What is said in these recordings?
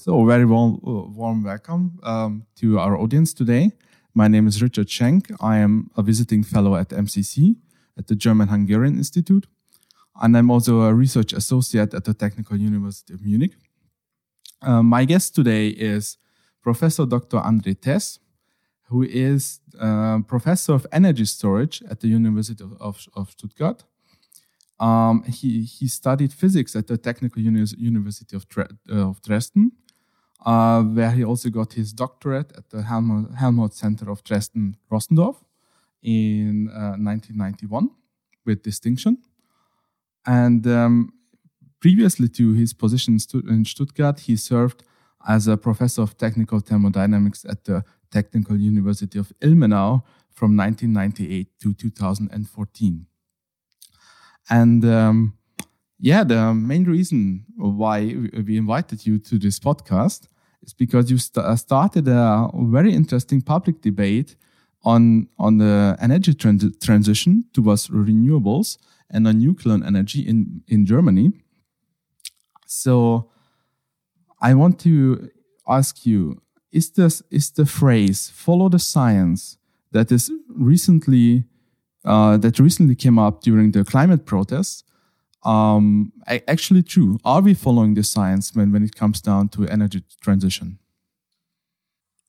So, very warm, warm welcome um, to our audience today. My name is Richard Schenk. I am a visiting fellow at MCC at the German Hungarian Institute. And I'm also a research associate at the Technical University of Munich. Uh, my guest today is Professor Dr. André Thess, who is uh, professor of energy storage at the University of, of, of Stuttgart. Um, he, he studied physics at the Technical Uni University of, uh, of Dresden uh, where he also got his doctorate at the Helmholtz, Helmholtz Center of Dresden Rossendorf in uh, 1991 with distinction. And um, previously to his position in Stuttgart, he served as a professor of technical thermodynamics at the Technical University of Ilmenau from 1998 to 2014. And um, yeah, the main reason why we invited you to this podcast is because you st started a very interesting public debate on on the energy trans transition towards renewables and on nuclear energy in in Germany. So, I want to ask you: Is this is the phrase "follow the science" that is recently uh, that recently came up during the climate protests? Um, actually true? Are we following the science when, when it comes down to energy transition?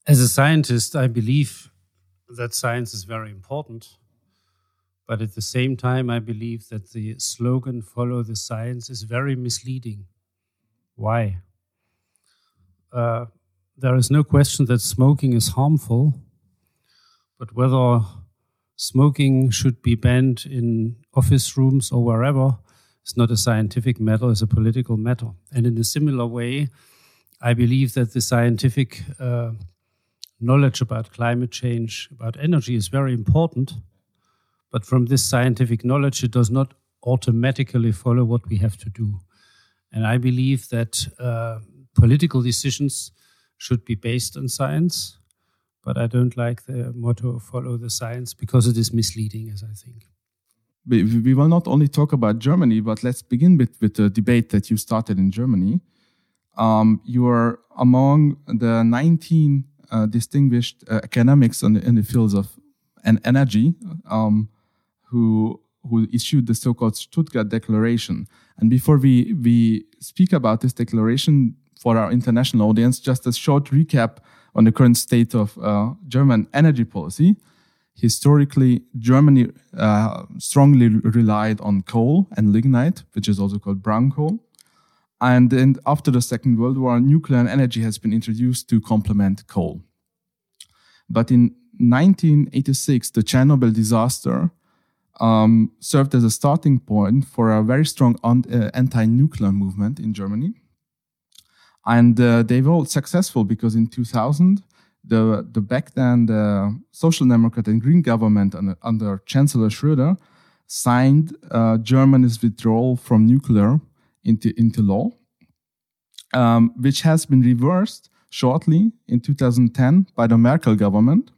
As a scientist, I believe that science is very important. But at the same time, I believe that the slogan follow the science is very misleading. Why? Uh, there is no question that smoking is harmful, but whether smoking should be banned in office rooms or wherever it's not a scientific matter, it's a political matter. And in a similar way, I believe that the scientific uh, knowledge about climate change, about energy, is very important. But from this scientific knowledge, it does not automatically follow what we have to do. And I believe that uh, political decisions should be based on science. But I don't like the motto follow the science because it is misleading, as I think we, we will not only talk about Germany, but let's begin with, with the debate that you started in Germany. Um, you are among the 19 uh, distinguished uh, academics in the, in the, fields of energy um, who who issued the so-called Stuttgart Declaration. And before we we speak about this declaration for our international audience, just a short recap on the current state of uh, German energy policy historically, Germany uh, strongly relied on coal and lignite, which is also called brown coal. And then after the Second World War, nuclear energy has been introduced to complement coal. But in 1986, the Chernobyl disaster um, served as a starting point for a very strong uh, anti-nuclear movement in Germany. And uh, they were all successful because in 2000, the, the back then the Social Democrat and Green government under, under Chancellor Schröder signed uh, Germany's withdrawal from nuclear into, into law, um, which has been reversed shortly in 2010 by the Merkel government.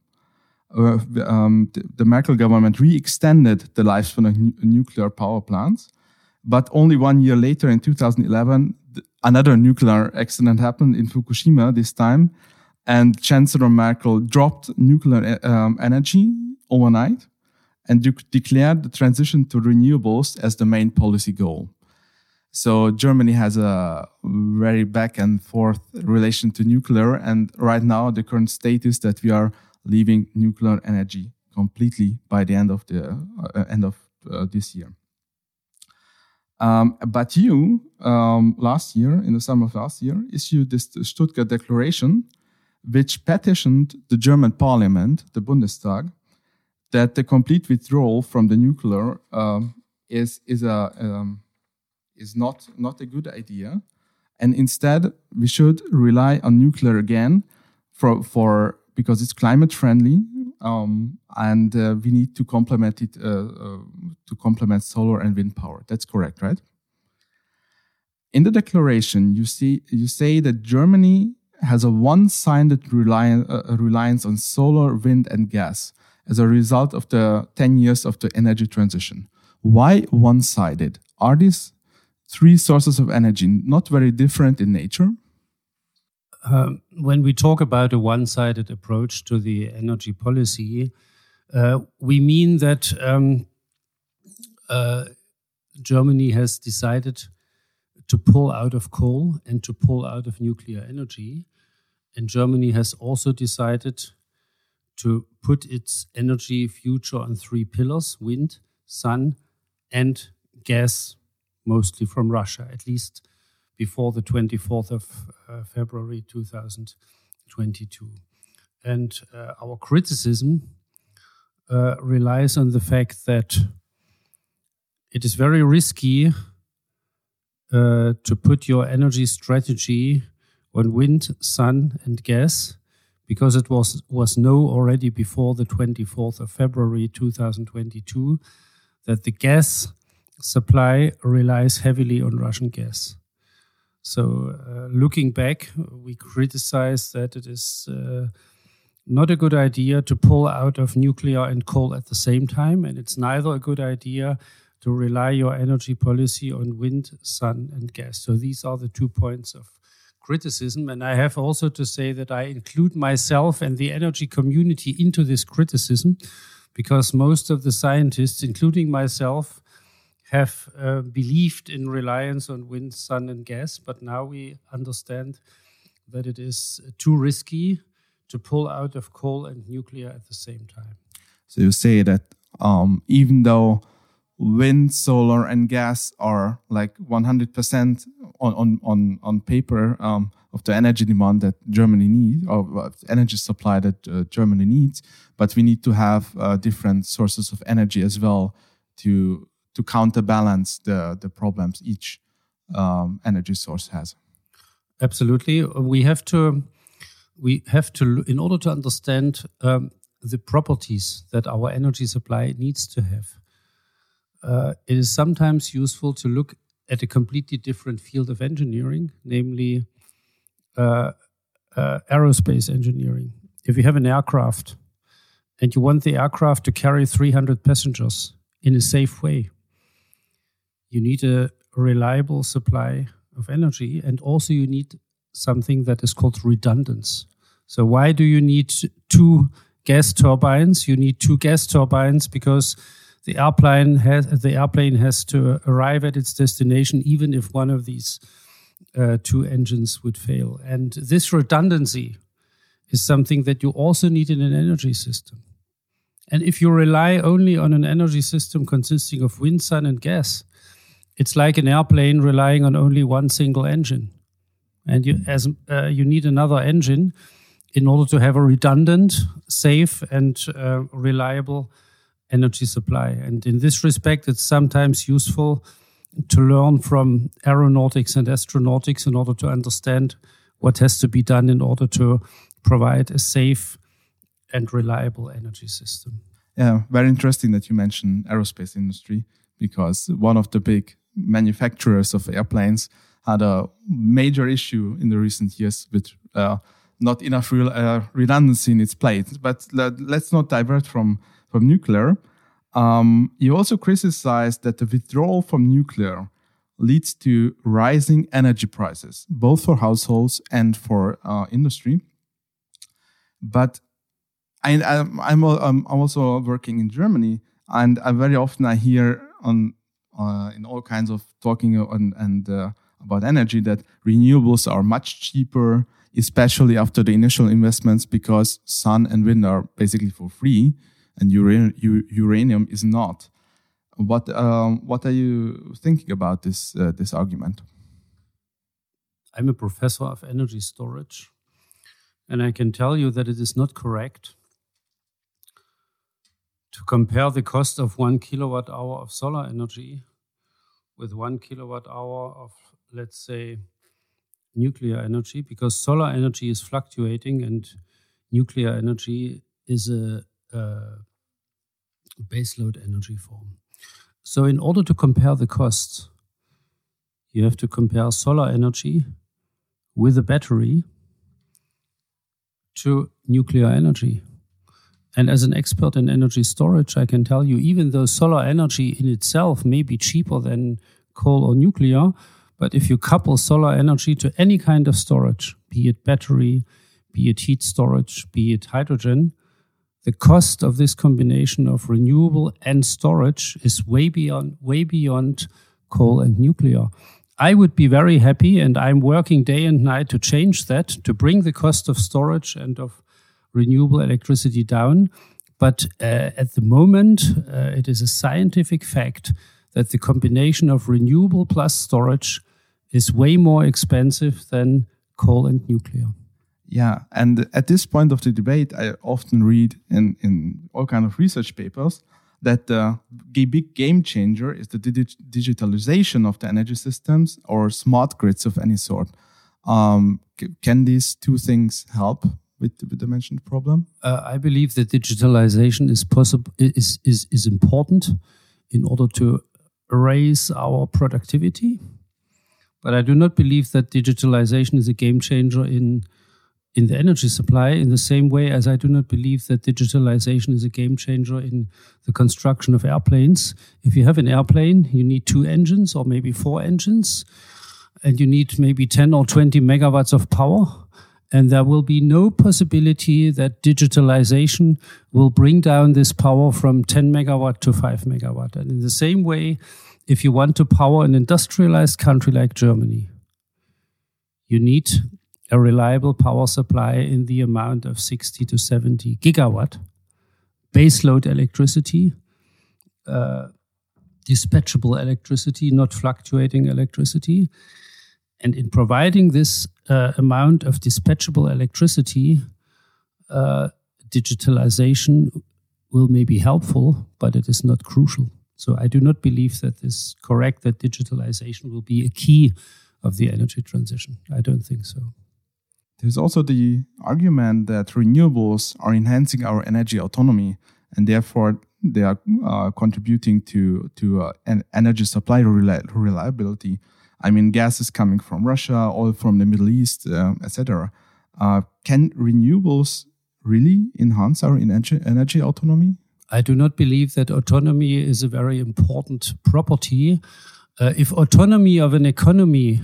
Uh, um, the, the, Merkel government re-extended the lifespan of nu nuclear power plants, but only one year later, in 2011, another nuclear accident happened in Fukushima. This time, and Chancellor Merkel dropped nuclear um, energy overnight and de declared the transition to renewables as the main policy goal. So Germany has a very back and forth relation to nuclear, and right now the current state is that we are leaving nuclear energy completely by the end of the uh, end of uh, this year. Um, but you, um, last year, in the summer of last year, issued this Stuttgart Declaration, which petitioned the German parliament, the Bundestag, that the complete withdrawal from the nuclear um, is is a um, is not not a good idea, and instead we should rely on nuclear again for for because it's climate friendly, um, and uh, we need to complement it uh, uh, to complement solar and wind power. That's correct, right? In the declaration, you see you say that Germany has a one-sided reliance, uh, reliance on solar, wind, and gas as a result of the 10 years of the energy transition. Why one-sided? Are these three sources of energy not very different in nature? Um, when we talk about a one sided approach to the energy policy, uh, we mean that um, uh, Germany has decided to pull out of coal and to pull out of nuclear energy. And Germany has also decided to put its energy future on three pillars wind, sun, and gas, mostly from Russia, at least before the 24th of uh, February 2022. And uh, our criticism uh, relies on the fact that it is very risky uh, to put your energy strategy on wind, sun, and gas because it was was known already before the 24th of February 2022 that the gas supply relies heavily on Russian gas. So, uh, looking back, we criticize that it is uh, not a good idea to pull out of nuclear and coal at the same time, and it's neither a good idea to rely your energy policy on wind, sun, and gas. So, these are the two points of criticism. And I have also to say that I include myself and the energy community into this criticism because most of the scientists, including myself, have uh, believed in reliance on wind, sun, and gas, but now we understand that it is too risky to pull out of coal and nuclear at the same time. So you say that um, even though wind, solar, and gas are like 100% on, on, on, on paper um, of the energy demand that Germany needs, or energy supply that uh, Germany needs, but we need to have uh, different sources of energy as well to to counterbalance the the problems each um, energy source has. Absolutely, we have to we have to in order to understand um, the properties that our energy supply needs to have. Uh, it is sometimes useful to look at a completely different field of engineering, namely uh, uh, aerospace engineering. If you have an aircraft and you want the aircraft to carry 300 passengers in a safe way, you need a reliable supply of energy and also you need something that is called redundance. So why do you need two gas turbines? You need two gas turbines because the airplane has the airplane has to arrive at its destination even if one of these uh, two engines would fail. And this redundancy is something that you also need in an energy system. And if you rely only on an energy system consisting of wind, sun, and gas, it's like an airplane relying on only one single engine, and you as uh, you need another engine in order to have a redundant, safe, and uh, reliable energy supply. And in this respect, it's sometimes useful to learn from aeronautics and astronautics in order to understand what has to be done in order to provide a safe and reliable energy system. Yeah, very interesting that you mentioned aerospace industry because one of the big manufacturers of airplanes had a major issue in the recent years with uh, not enough real, uh, redundancy in its planes. But let, us not divert from, from nuclear. Um, you also criticized that the withdrawal from nuclear leads to rising energy prices, both for households and for uh, industry. But I, am I'm, I'm also working in Germany, and I very often I hear on uh, in all kinds of talking and, and uh, about energy that renewables are much cheaper, especially after the initial investments, because sun and wind are basically for free, and uranium, is not. What um, what are you thinking about this uh, this argument? I'm a professor of energy storage, and I can tell you that it is not correct to compare the cost of one kilowatt hour of solar energy with one kilowatt hour of, let's say, nuclear energy, because solar energy is fluctuating and nuclear energy is a, a baseload energy form. So, in order to compare the costs, you have to compare solar energy with a battery to nuclear energy. And as an expert in energy storage, I can tell you, even though solar energy in itself may be cheaper than coal or nuclear, but if you couple solar energy to any kind of storage, be it battery, be it heat storage, be it hydrogen, the cost of this combination of renewable and storage is way beyond way beyond coal and nuclear. I would be very happy, and I'm working day and night to change that, to bring the cost of storage and of renewable electricity down. But uh, at the moment, uh, it is a scientific fact that the combination of renewable plus storage is way more expensive than coal and nuclear. Yeah, and at this point of the debate, I often read in, in all kind of research papers that the big game changer is the dig digitalization of the energy systems or smart grids of any sort. Um, can these two things help with, with the mentioned problem? Uh, I believe that digitalization is possible is, is is important in order to raise our productivity. But I do not believe that digitalization is a game changer in in the energy supply in the same way as I do not believe that digitalization is a game changer in the construction of airplanes. If you have an airplane, you need two engines or maybe four engines, and you need maybe 10 or 20 megawatts of power. And there will be no possibility that digitalization will bring down this power from 10 megawatt to 5 megawatt. And in the same way, if you want to power an industrialized country like Germany, you need a reliable power supply in the amount of 60 to 70 gigawatt, baseload electricity, uh, dispatchable electricity, not fluctuating electricity. And in providing this uh, amount of dispatchable electricity, uh, digitalization will maybe helpful, but it is not crucial. So I do not believe that it is correct that digitalization will be a key of the energy transition. I don't think so. There's also the argument that renewables are enhancing our energy autonomy and therefore they are uh, contributing to to uh, an energy supply reliability. I mean, gas is coming from Russia, oil from the Middle East, uh, etc. Uh, can renewables really enhance our energy, energy autonomy? I do not believe that autonomy is a very important property. Uh, if autonomy of an economy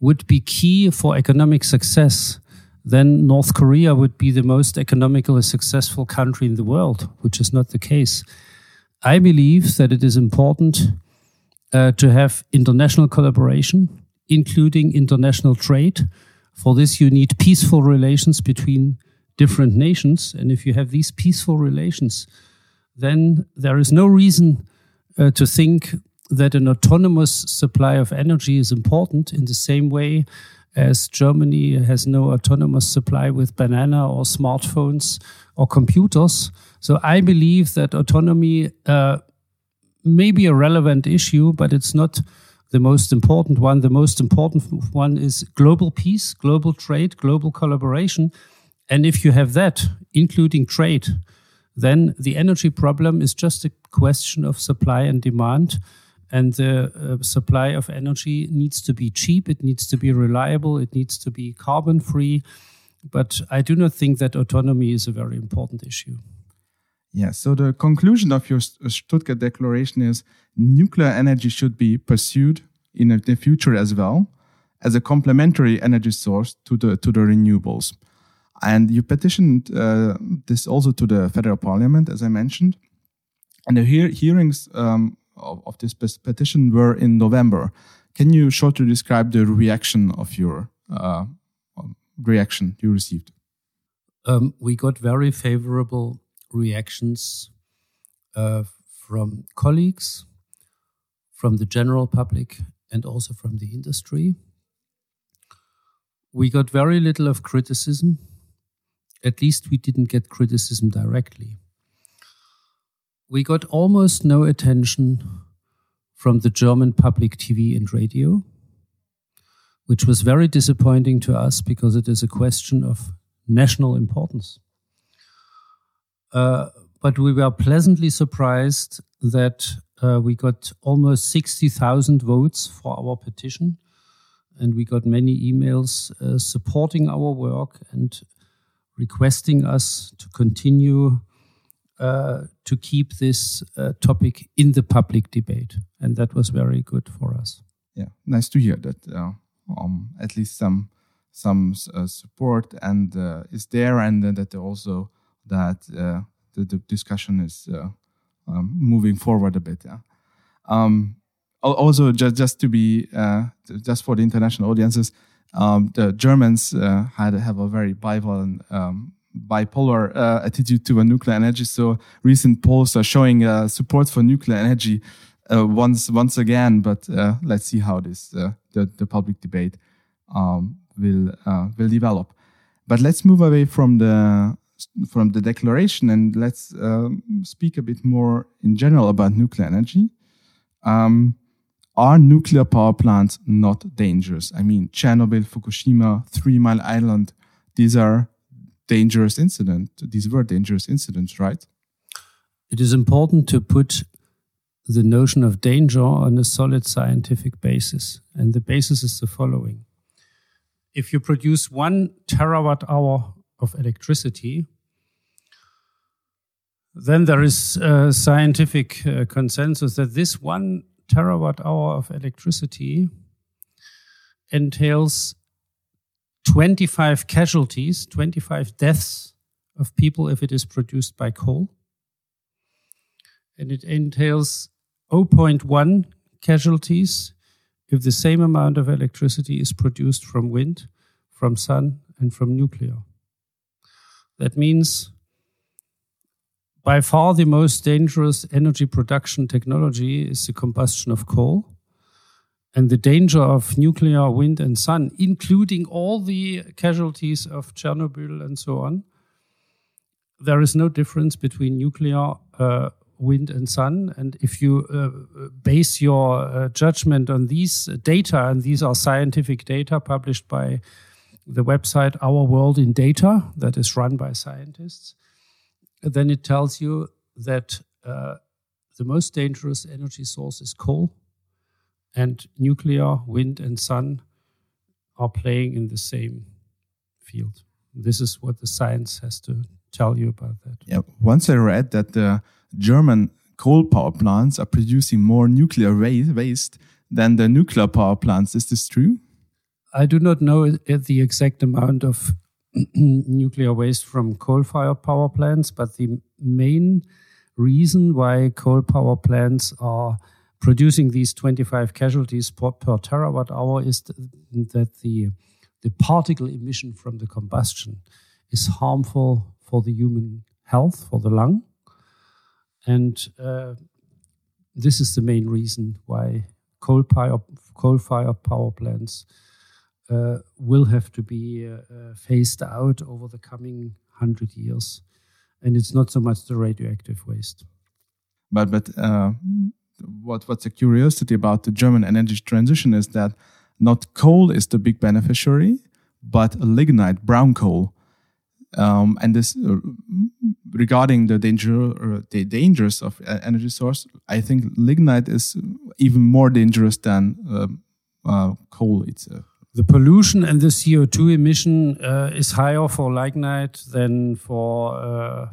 would be key for economic success, then North Korea would be the most economically successful country in the world, which is not the case. I believe that it is important uh, to have international collaboration, including international trade. For this, you need peaceful relations between different nations. And if you have these peaceful relations, then there is no reason uh, to think that an autonomous supply of energy is important in the same way as Germany has no autonomous supply with banana or smartphones or computers. So I believe that autonomy uh, may be a relevant issue, but it's not the most important one. The most important one is global peace, global trade, global collaboration. And if you have that, including trade, then the energy problem is just a question of supply and demand and the uh, supply of energy needs to be cheap it needs to be reliable it needs to be carbon free but i do not think that autonomy is a very important issue. Yeah so the conclusion of your uh, stuttgart declaration is nuclear energy should be pursued in the future as well as a complementary energy source to the to the renewables. And you petitioned uh, this also to the federal parliament as i mentioned. And the hear hearings um, of, of this petition were in November. Can you shortly describe the reaction of your uh, um, reaction you received? Um, we got very favorable reactions uh, from colleagues, from the general public, and also from the industry. We got very little of criticism. At least we didn't get criticism directly we got almost no attention from the German public TV and radio, which was very disappointing to us because it is a question of national importance. Uh, but we were pleasantly surprised that uh, we got almost 60,000 votes for our petition. And we got many emails uh, supporting our work and requesting us to continue to keep this uh, topic in the public debate. And that was very good for us. Yeah, nice to hear that uh, um, at least some some uh, support and uh, is there, and that also that the, the, discussion is um, moving forward a bit. Yeah. Um, also, just just to be just for the international audiences, um, the Germans uh, had have a very bivalent, um, bipolar uh, attitude to nuclear energy. So recent polls are showing uh, support for nuclear energy once once again. But let's see how this the the public debate um, will uh, will develop. But let's move away from the from the declaration and let's um, speak a bit more in general about nuclear energy. Um, are nuclear power plants not dangerous? I mean, Chernobyl, Fukushima, Three Mile Island, these are dangerous incident. These were dangerous incidents, right? It is important to put the notion of danger on a solid scientific basis. And the basis is the following if you produce one terawatt hour of electricity, then there is a scientific uh, consensus that this one terawatt hour of electricity entails 25 casualties, 25 deaths of people if it is produced by coal. And it entails 0.1 casualties if the same amount of electricity is produced from wind, from sun, and from nuclear. That means by far the most dangerous energy production technology is the combustion of coal. And the danger of nuclear, wind, and sun, including all the casualties of Chernobyl and so on, there is no difference between nuclear, uh, wind and sun. And if you uh, base your uh, judgment on these data, and these are scientific data published by the website Our World in Data, that is run by scientists, then it tells you that uh, the most dangerous energy source is coal, and nuclear, wind, and sun are playing in the same field. This is what the science has to tell you about that. Yeah, once I read that the German coal power plants are producing more nuclear waste than the nuclear power plants. Is this true? I do not know the exact amount of nuclear waste from coal-fired power plants, but the main reason why coal power plants are producing these 25 casualties per, per terawatt hour is that the the particle emission from the combustion is harmful for the human health, for the lung, and uh, this is the main reason why coal-fired coal power plants uh, will have to be uh, uh, phased out over the coming hundred years, and it's not so much the radioactive waste. But but uh, what what's a curiosity about the German energy transition is that not coal is the big beneficiary, but lignite, brown coal, um, and this uh, regarding the danger the dangers of energy source, I think lignite is even more dangerous than uh, coal itself. The pollution and the CO2 emission uh, is higher for lignite than for uh, uh,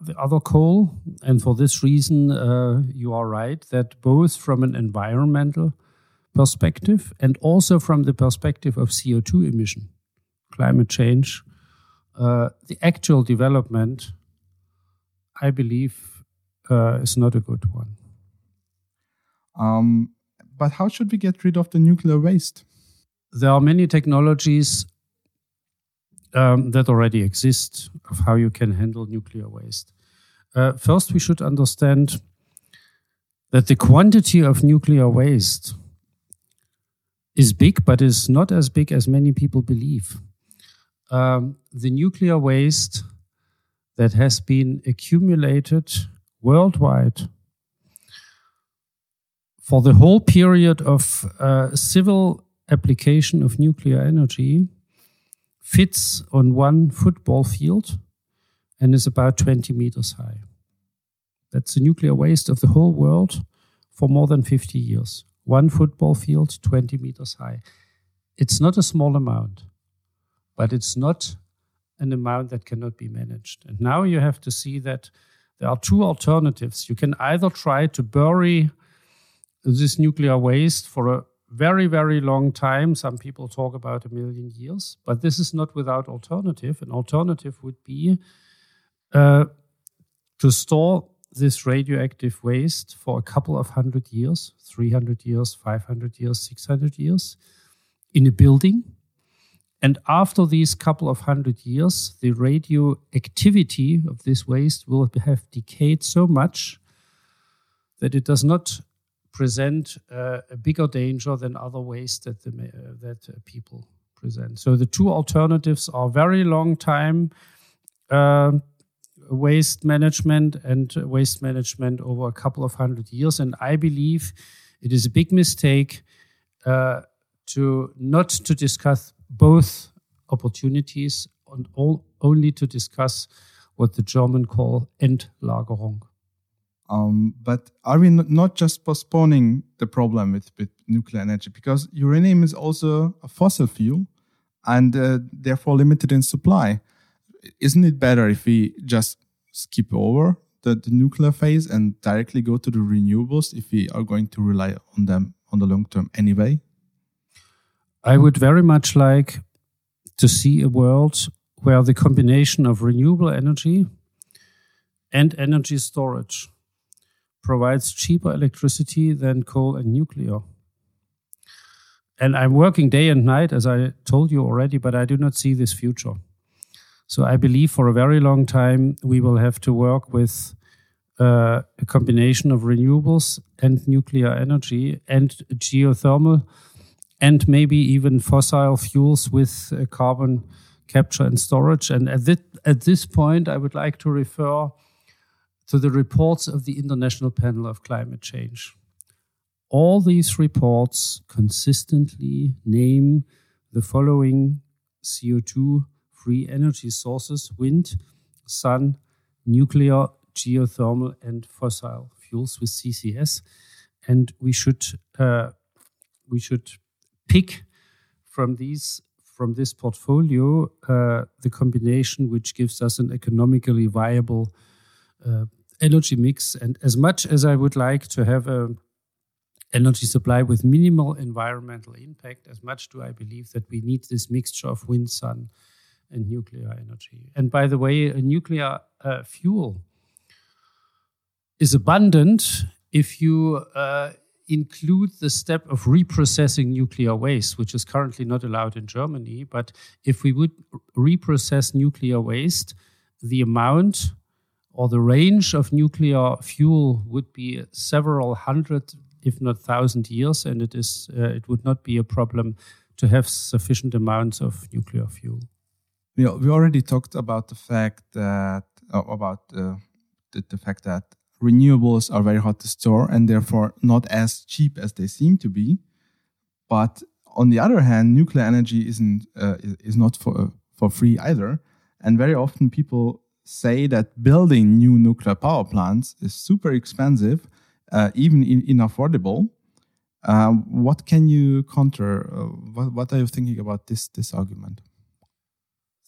the other coal. And for this reason, uh, you are right that both from an environmental perspective and also from the perspective of CO2 emission, climate change, uh, the actual development, I believe, uh, is not a good one. Um, but how should we get rid of the nuclear waste? there are many technologies um, that already exist of how you can handle nuclear waste. Uh, first, we should understand that the quantity of nuclear waste is big, but is not as big as many people believe. Um, the nuclear waste that has been accumulated worldwide for the whole period of uh, civil application of nuclear energy fits on one football field and is about 20 meters high. That's the nuclear waste of the whole world for more than 50 years. One football field, 20 meters high. It's not a small amount, but it's not an amount that cannot be managed. And now you have to see that there are two alternatives. You can either try to bury this nuclear waste for a very, very long time. Some people talk about a million years, but this is not without alternative. An alternative would be uh, to store this radioactive waste for a couple of hundred years 300 years, 500 years, 600 years in a building. And after these couple of hundred years, the radioactivity of this waste will have decayed so much that it does not present uh, a bigger danger than other waste that, the, uh, that uh, people present. So the two alternatives are very long time uh, waste management and waste management over a couple of hundred years. And I believe it is a big mistake uh, to not to discuss both opportunities and all, only to discuss what the German call Endlagerung. Um, but are we not just postponing the problem with, with nuclear energy? Because uranium is also a fossil fuel and uh, therefore limited in supply. Isn't it better if we just skip over the, the nuclear phase and directly go to the renewables if we are going to rely on them on the long term anyway? I would very much like to see a world where the combination of renewable energy and energy storage provides cheaper electricity than coal and nuclear. And I'm working day and night, as I told you already, but I do not see this future. So I believe for a very long time we will have to work with uh, a combination of renewables and nuclear energy and geothermal and maybe even fossil fuels with uh, carbon capture and storage. And at, at this point, I would like to refer to the reports of the International Panel of Climate Change. All these reports consistently name the following CO2 free energy sources wind, sun, nuclear, geothermal, and fossil fuels with CCS. And we should, uh, we should pick from these from this portfolio uh, the combination which gives us an economically viable uh, energy mix. And as much as I would like to have a energy supply with minimal environmental impact, as much do I believe that we need this mixture of wind, sun, and nuclear energy. And by the way, nuclear uh, fuel is abundant if you uh, include the step of reprocessing nuclear waste, which is currently not allowed in Germany. But if we would reprocess nuclear waste, the amount or the range of nuclear fuel would be several hundred, if not thousand years, and it is uh, it would not be a problem to have sufficient amounts of nuclear fuel. We, we already talked about the fact that uh, about uh, the, the fact that renewables are very hard to store and therefore not as cheap as they seem to be. But on the other hand, nuclear energy isn't uh, is not for for free either. And very often people say that building new nuclear power plants is super expensive, uh, even in, inaffordable. Uh, what can you counter? Uh, what, what are you thinking about this this argument?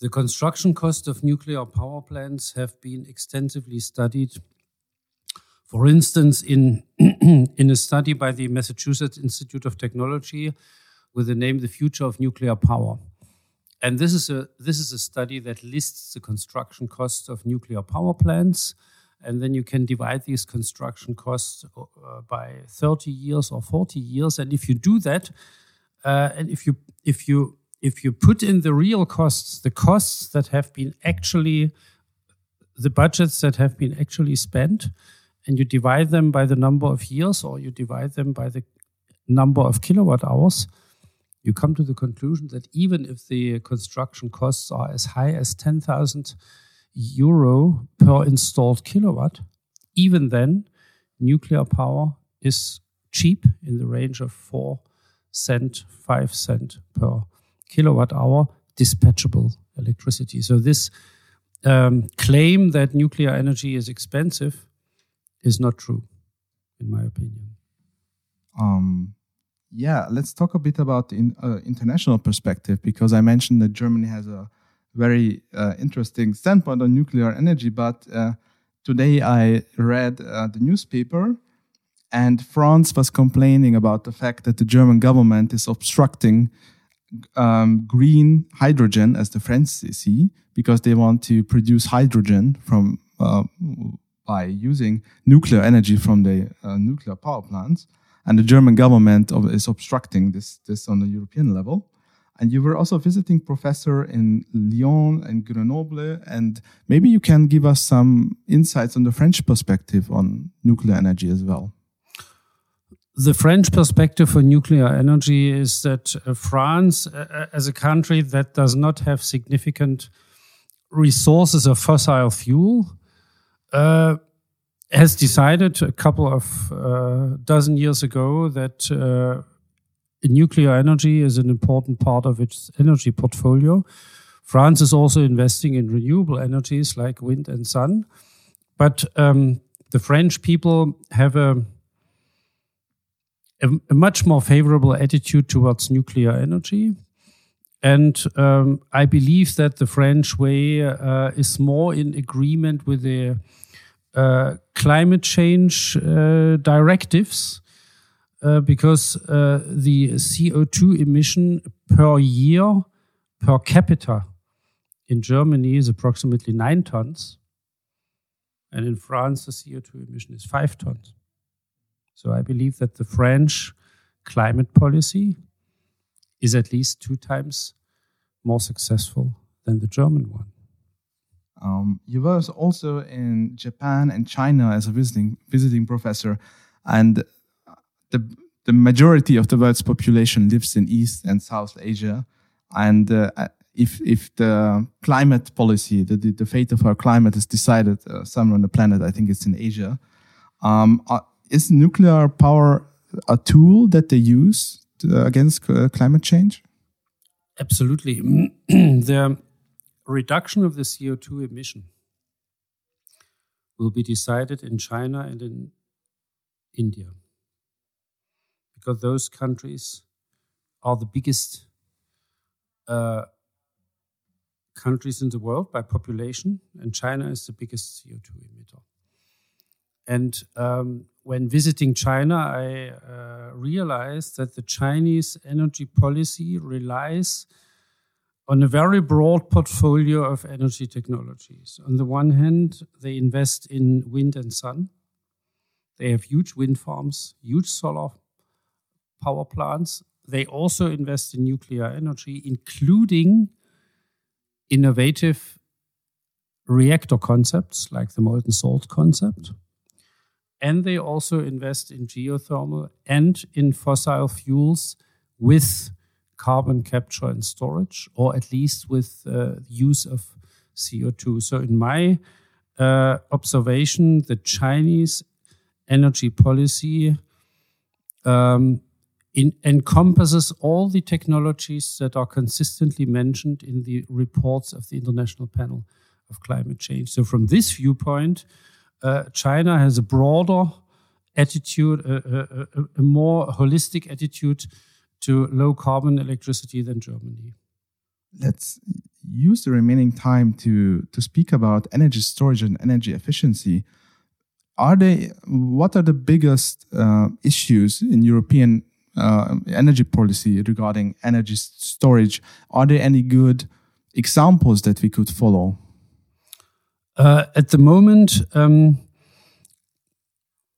The construction cost of nuclear power plants have been extensively studied for instance, in, in a study by the Massachusetts Institute of Technology with the name The Future of Nuclear Power. And this is a this is a study that lists the construction costs of nuclear power plants, and then you can divide these construction costs uh, by 30 years or 40 years. And if you do that, uh, and if you if you if you put in the real costs, the costs that have been actually the budgets that have been actually spent, and you divide them by the number of years or you divide them by the number of kilowatt hours, you come to the conclusion that even if the construction costs are as high as 10,000 euro per installed kilowatt, even then, nuclear power is cheap in the range of 4 cent, 5 cent per kilowatt hour dispatchable electricity. So this um, claim that nuclear energy is expensive is not true, in my opinion. Um, yeah, let's talk a bit about in uh, international perspective because I mentioned that Germany has a very uh, interesting standpoint on nuclear energy. But uh, today I read uh, the newspaper, and France was complaining about the fact that the German government is obstructing um, green hydrogen, as the French see, because they want to produce hydrogen from uh, by using nuclear energy from the uh, nuclear power plants. And the German government of, is obstructing this, this on the European level. And you were also visiting professor in Lyon and Grenoble. And maybe you can give us some insights on the French perspective on nuclear energy as well. The French perspective for nuclear energy is that uh, France, uh, uh, as a country that does not have significant resources of fossil fuel, uh, has decided a couple of uh, dozen years ago that uh, nuclear energy is an important part of its energy portfolio. France is also investing in renewable energies like wind and sun. But um, the French people have a a, a much more favorable attitude towards nuclear energy. And um, I believe that the French way uh, is more in agreement with the uh, climate change uh, directives uh, because uh, the CO2 emission per year per capita in Germany is approximately nine tons. And in France, the CO2 emission is five tons. So I believe that the French climate policy is at least two times more successful than the German one. Um, you were also in Japan and China as a visiting visiting professor, and the the majority of the world's population lives in East and South Asia. And uh, if if the climate policy, the, the, fate of our climate is decided uh, somewhere on the planet, I think it's in Asia. Um, uh, is nuclear power a tool that they use to, against uh, climate change? Absolutely. the reduction of the CO2 emission will be decided in China and in India because those countries are the biggest uh, countries in the world by population, and China is the biggest CO2 emitter. And um, when visiting China, I uh, realized that the Chinese energy policy relies on a very broad portfolio of energy technologies. On the one hand, they invest in wind and sun. They have huge wind farms, huge solar power plants. They also invest in nuclear energy, including innovative reactor concepts like the molten salt concept and they also invest in geothermal and in fossil fuels with carbon capture and storage, or at least with uh, use of CO2. So, in my uh, observation, the Chinese energy policy um, in, encompasses all the technologies that are consistently mentioned in the reports of the International Panel of Climate Change. So, from this viewpoint, uh, China has a broader attitude, a, a, a, more holistic attitude to low carbon electricity than Germany. Let's use the remaining time to, to speak about energy storage and energy efficiency. Are they, what are the biggest uh, issues in European uh, energy policy regarding energy storage? Are there any good examples that we could follow? Uh, at the moment, um,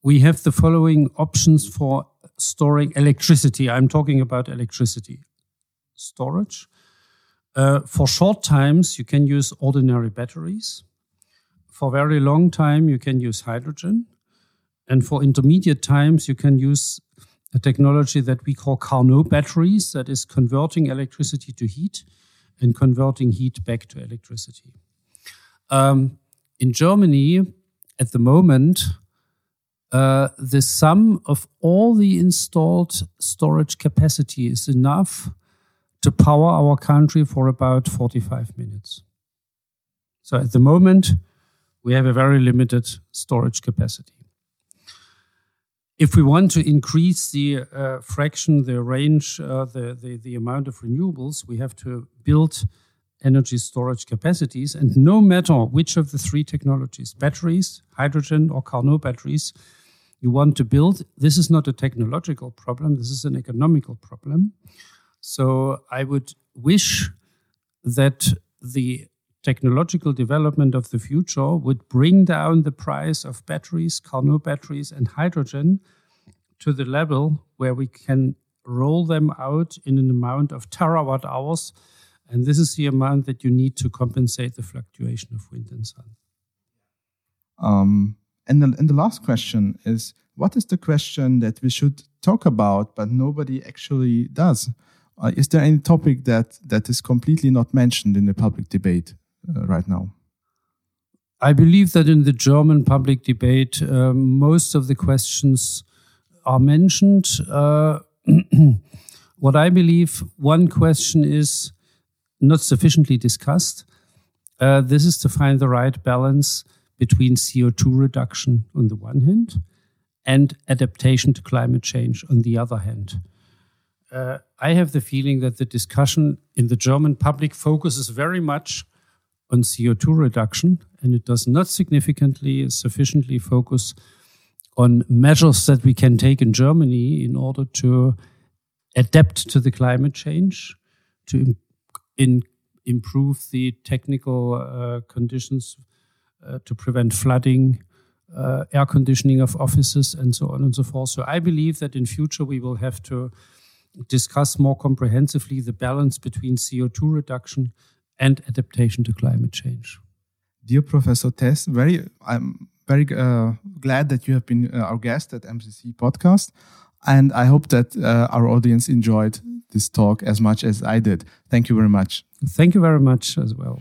we have the following options for storing electricity. I'm talking about electricity storage. Uh, for short times, you can use ordinary batteries. For very long time, you can use hydrogen. And for intermediate times, you can use a technology that we call Carnot batteries, that is converting electricity to heat and converting heat back to electricity. Um, in Germany, at the moment, uh, the sum of all the installed storage capacity is enough to power our country for about 45 minutes. So at the moment, we have a very limited storage capacity. If we want to increase the uh, fraction, the range, uh, the, the, the amount of renewables, we have to build energy storage capacities. And no matter which of the three technologies, batteries, hydrogen, or Carnot batteries, you want to build, this is not a technological problem, this is an economical problem. So I would wish that the technological development of the future would bring down the price of batteries, Carnot batteries, and hydrogen to the level where we can roll them out in an amount of terawatt hours. And this is the amount that you need to compensate the fluctuation of wind and sun. Um, and, the, and the last question is what is the question that we should talk about, but nobody actually does? Uh, is there any topic that, that is completely not mentioned in the public debate? uh, right now? I believe that in the German public debate, uh, most of the questions are mentioned. Uh, what I believe one question is not sufficiently discussed. Uh, this is to find the right balance between CO2 reduction on the one hand and adaptation to climate change on the other hand. Uh, I have the feeling that the discussion in the German public focuses very much on CO2 reduction, and it does not significantly sufficiently focus on measures that we can take in Germany in order to adapt to the climate change, to in, improve the technical uh, conditions to prevent flooding, uh, air conditioning of offices, and so on and so forth. So I believe that in future we will have to discuss more comprehensively the balance between CO2 reduction and adaptation to climate change. Dear Professor Thess, very I'm very uh, glad that you have been uh, our guest at MCC podcast, and I hope that uh, our audience enjoyed this talk as much as I did. Thank you very much. Thank you very much as well.